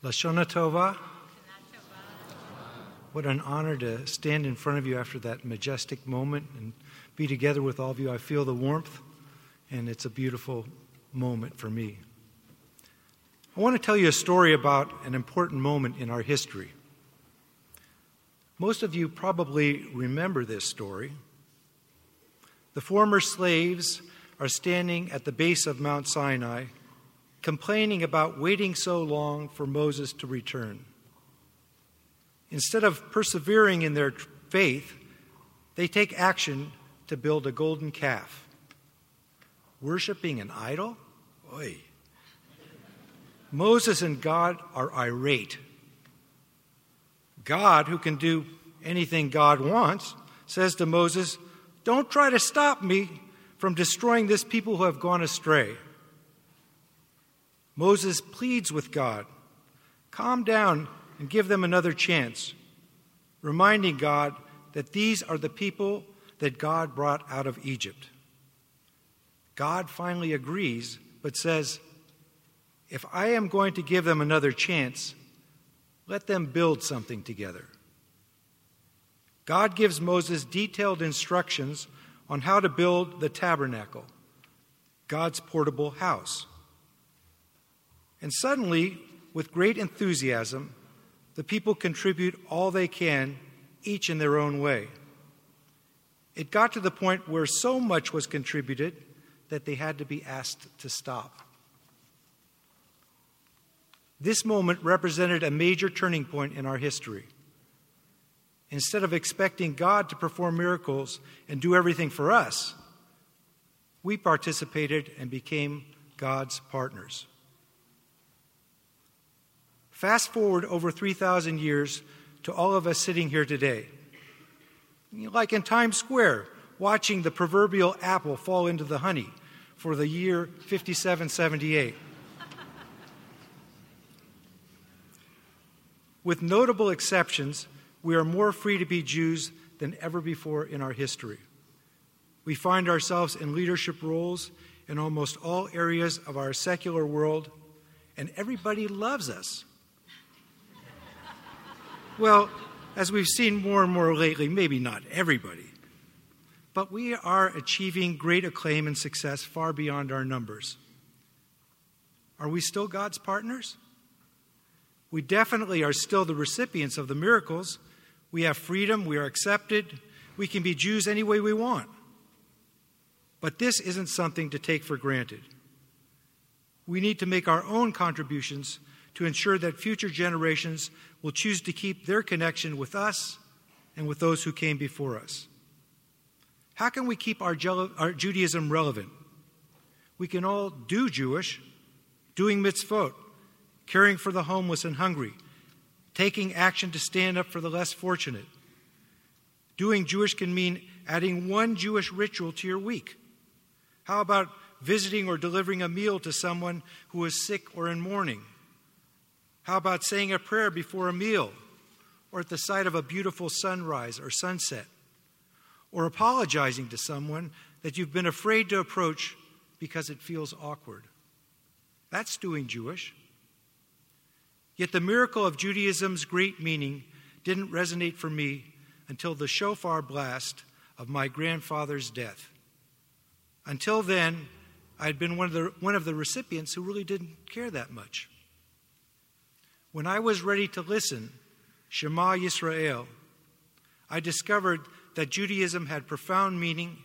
Lashona Tova. What an honor to stand in front of you after that majestic moment and be together with all of you. I feel the warmth, and it's a beautiful moment for me. I want to tell you a story about an important moment in our history. Most of you probably remember this story. The former slaves are standing at the base of Mount Sinai complaining about waiting so long for Moses to return. Instead of persevering in their faith, they take action to build a golden calf. Worshipping an idol? Oy. Moses and God are irate. God, who can do anything God wants, says to Moses, Don't try to stop me from destroying this people who have gone astray. Moses pleads with God calm down and give them another chance, reminding God that these are the people that God brought out of Egypt. God finally agrees, but says, If I am going to give them another chance, let them build something together. God gives Moses detailed instructions on how to build the tabernacle, God's portable house. And suddenly, with great enthusiasm, the people contribute all they can, each in their own way. It got to the point where so much was contributed that they had to be asked to stop. This moment represented a major turning point in our history. Instead of expecting God to perform miracles and do everything for us, we participated and became God's partners. Fast forward over 3,000 years to all of us sitting here today. Like in Times Square, watching the proverbial apple fall into the honey for the year 5778. With notable exceptions, we are more free to be Jews than ever before in our history. We find ourselves in leadership roles in almost all areas of our secular world, and everybody loves us. Well, as we've seen more and more lately, maybe not everybody, but we are achieving great acclaim and success far beyond our numbers. Are we still God's partners? We definitely are still the recipients of the miracles. We have freedom, we are accepted, we can be Jews any way we want. But this isn't something to take for granted. We need to make our own contributions to ensure that future generations will choose to keep their connection with us and with those who came before us. How can we keep our, Judaism relevant? We can all do Jewish, doing mitzvot, caring for the homeless and hungry, taking action to stand up for the less fortunate. Doing Jewish can mean adding one Jewish ritual to your week. How about visiting or delivering a meal to someone who is sick or in mourning? How about saying a prayer before a meal or at the sight of a beautiful sunrise or sunset? Or apologizing to someone that you've been afraid to approach because it feels awkward? That's doing Jewish. Yet the miracle of Judaism's great meaning didn't resonate for me until the shofar blast of my grandfather's death. Until then, I'd been one of the, one of the recipients who really didn't care that much. When I was ready to listen, Shema Yisrael, I discovered that Judaism had profound meaning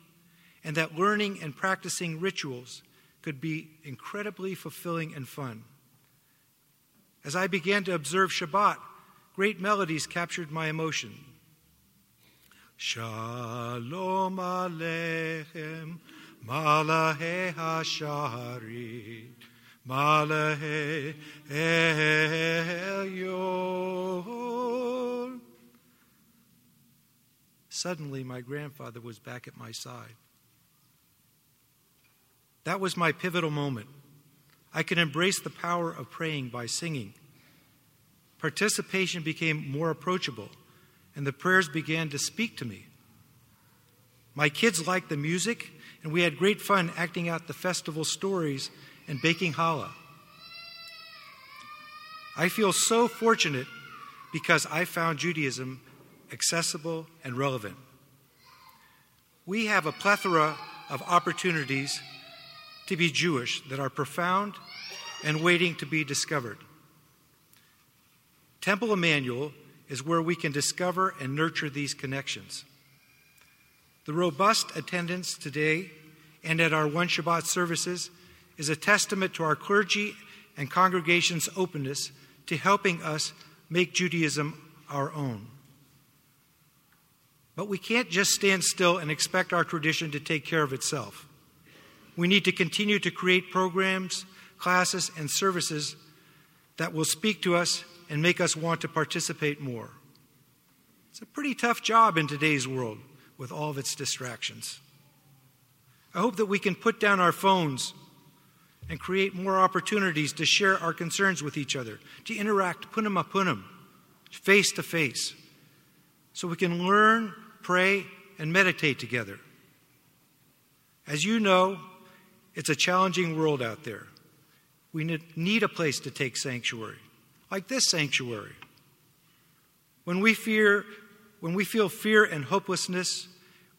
and that learning and practicing rituals could be incredibly fulfilling and fun. As I began to observe Shabbat, great melodies captured my emotion. Shalom Aleichem, Malachei Hashareit. Suddenly, my grandfather was back at my side. That was my pivotal moment. I could embrace the power of praying by singing. Participation became more approachable, and the prayers began to speak to me. My kids liked the music, and we had great fun acting out the festival stories and baking challah. I feel so fortunate because I found Judaism accessible and relevant. We have a plethora of opportunities to be Jewish that are profound and waiting to be discovered. Temple Emanu-El is where we can discover and nurture these connections. The robust attendance today and at our One Shabbat services is a testament to our clergy and congregation's openness to helping us make Judaism our own. But we can't just stand still and expect our tradition to take care of itself. We need to continue to create programs, classes, and services that will speak to us and make us want to participate more. It's a pretty tough job in today's world with all of its distractions. I hope that we can put down our phones and create more opportunities to share our concerns with each other, to interact punim a punim, face to face, so we can learn, pray, and meditate together. As you know, it's a challenging world out there. We need a place to take sanctuary, like this sanctuary. When we fear, when we feel fear and hopelessness,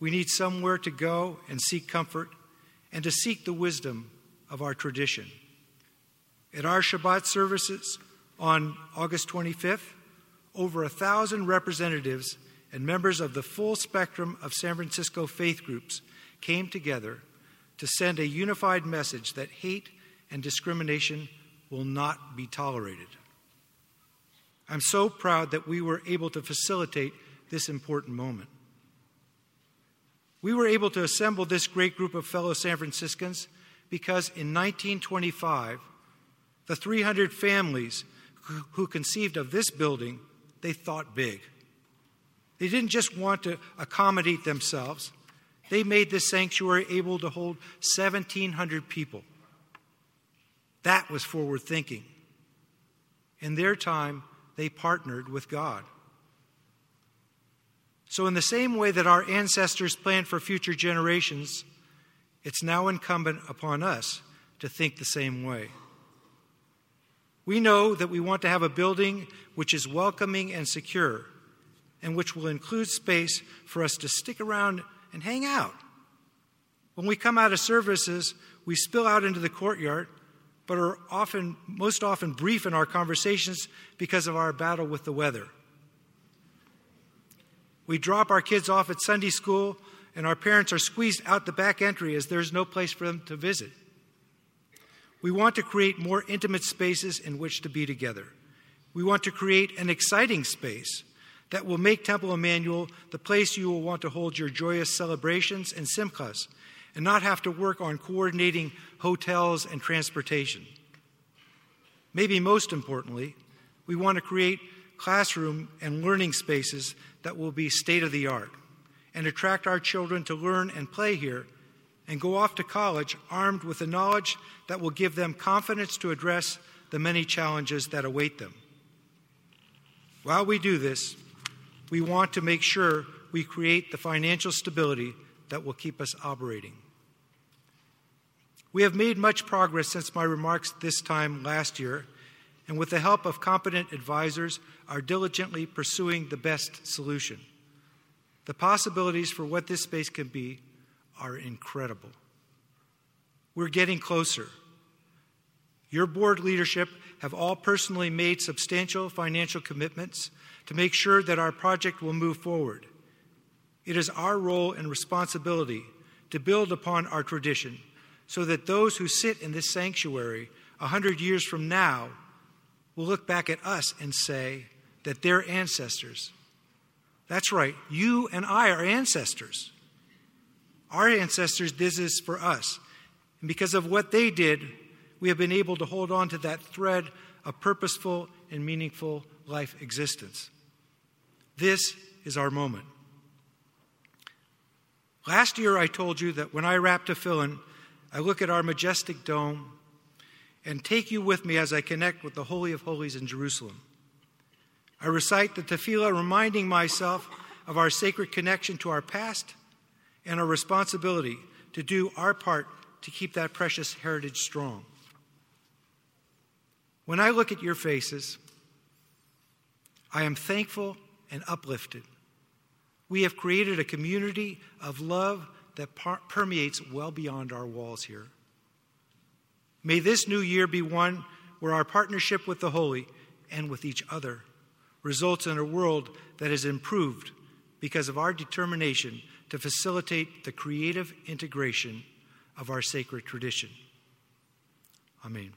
we need somewhere to go and seek comfort and to seek the wisdom of our tradition. At our Shabbat services on August 25th, over a thousand representatives and members of the full spectrum of San Francisco faith groups came together to send a unified message that hate and discrimination will not be tolerated. I'm so proud that we were able to facilitate this important moment. We were able to assemble this great group of fellow San Franciscans because in 1925, the 300 families who conceived of this building, they thought big. They didn't just want to accommodate themselves, they made this sanctuary able to hold 1,700 people. That was forward thinking. In their time, they partnered with God. So, in the same way that our ancestors planned for future generations, it's now incumbent upon us to think the same way. We know that we want to have a building which is welcoming and secure, and which will include space for us to stick around and hang out. When we come out of services, we spill out into the courtyard, but are often, most often, brief in our conversations because of our battle with the weather. We drop our kids off at Sunday school, and our parents are squeezed out the back entry as there's no place for them to visit. We want to create more intimate spaces in which to be together. We want to create an exciting space that will make Temple Emanu-El the place you will want to hold your joyous celebrations and simchas and not have to work on coordinating hotels and transportation. Maybe most importantly, we want to create classroom and learning spaces that will be state of the art and attract our children to learn and play here and go off to college armed with the knowledge that will give them confidence to address the many challenges that await them. While we do this, we want to make sure we create the financial stability that will keep us operating. We have made much progress since my remarks this time last year, and with the help of competent advisors, are diligently pursuing the best solution. The possibilities for what this space can be are incredible. We're getting closer. Your board leadership have all personally made substantial financial commitments to make sure that our project will move forward. It is our role and responsibility to build upon our tradition so that those who sit in this sanctuary a hundred years from now will look back at us and say that their ancestors, that's right, you and I are ancestors. Our ancestors this for us. And because of what they did, we have been able to hold on to that thread of purposeful and meaningful life existence. This is our moment. Last year, I told you that when I wrap tefillin, I look at our majestic dome and take you with me as I connect with the Holy of Holies in Jerusalem. I recite the tefillah, reminding myself of our sacred connection to our past and our responsibility to do our part to keep that precious heritage strong. When I look at your faces, I am thankful and uplifted. We have created a community of love that par- permeates well beyond our walls here. May this new year be one where our partnership with the holy and with each other results in a world that is improved because of our determination to facilitate the creative integration of our sacred tradition. Amen.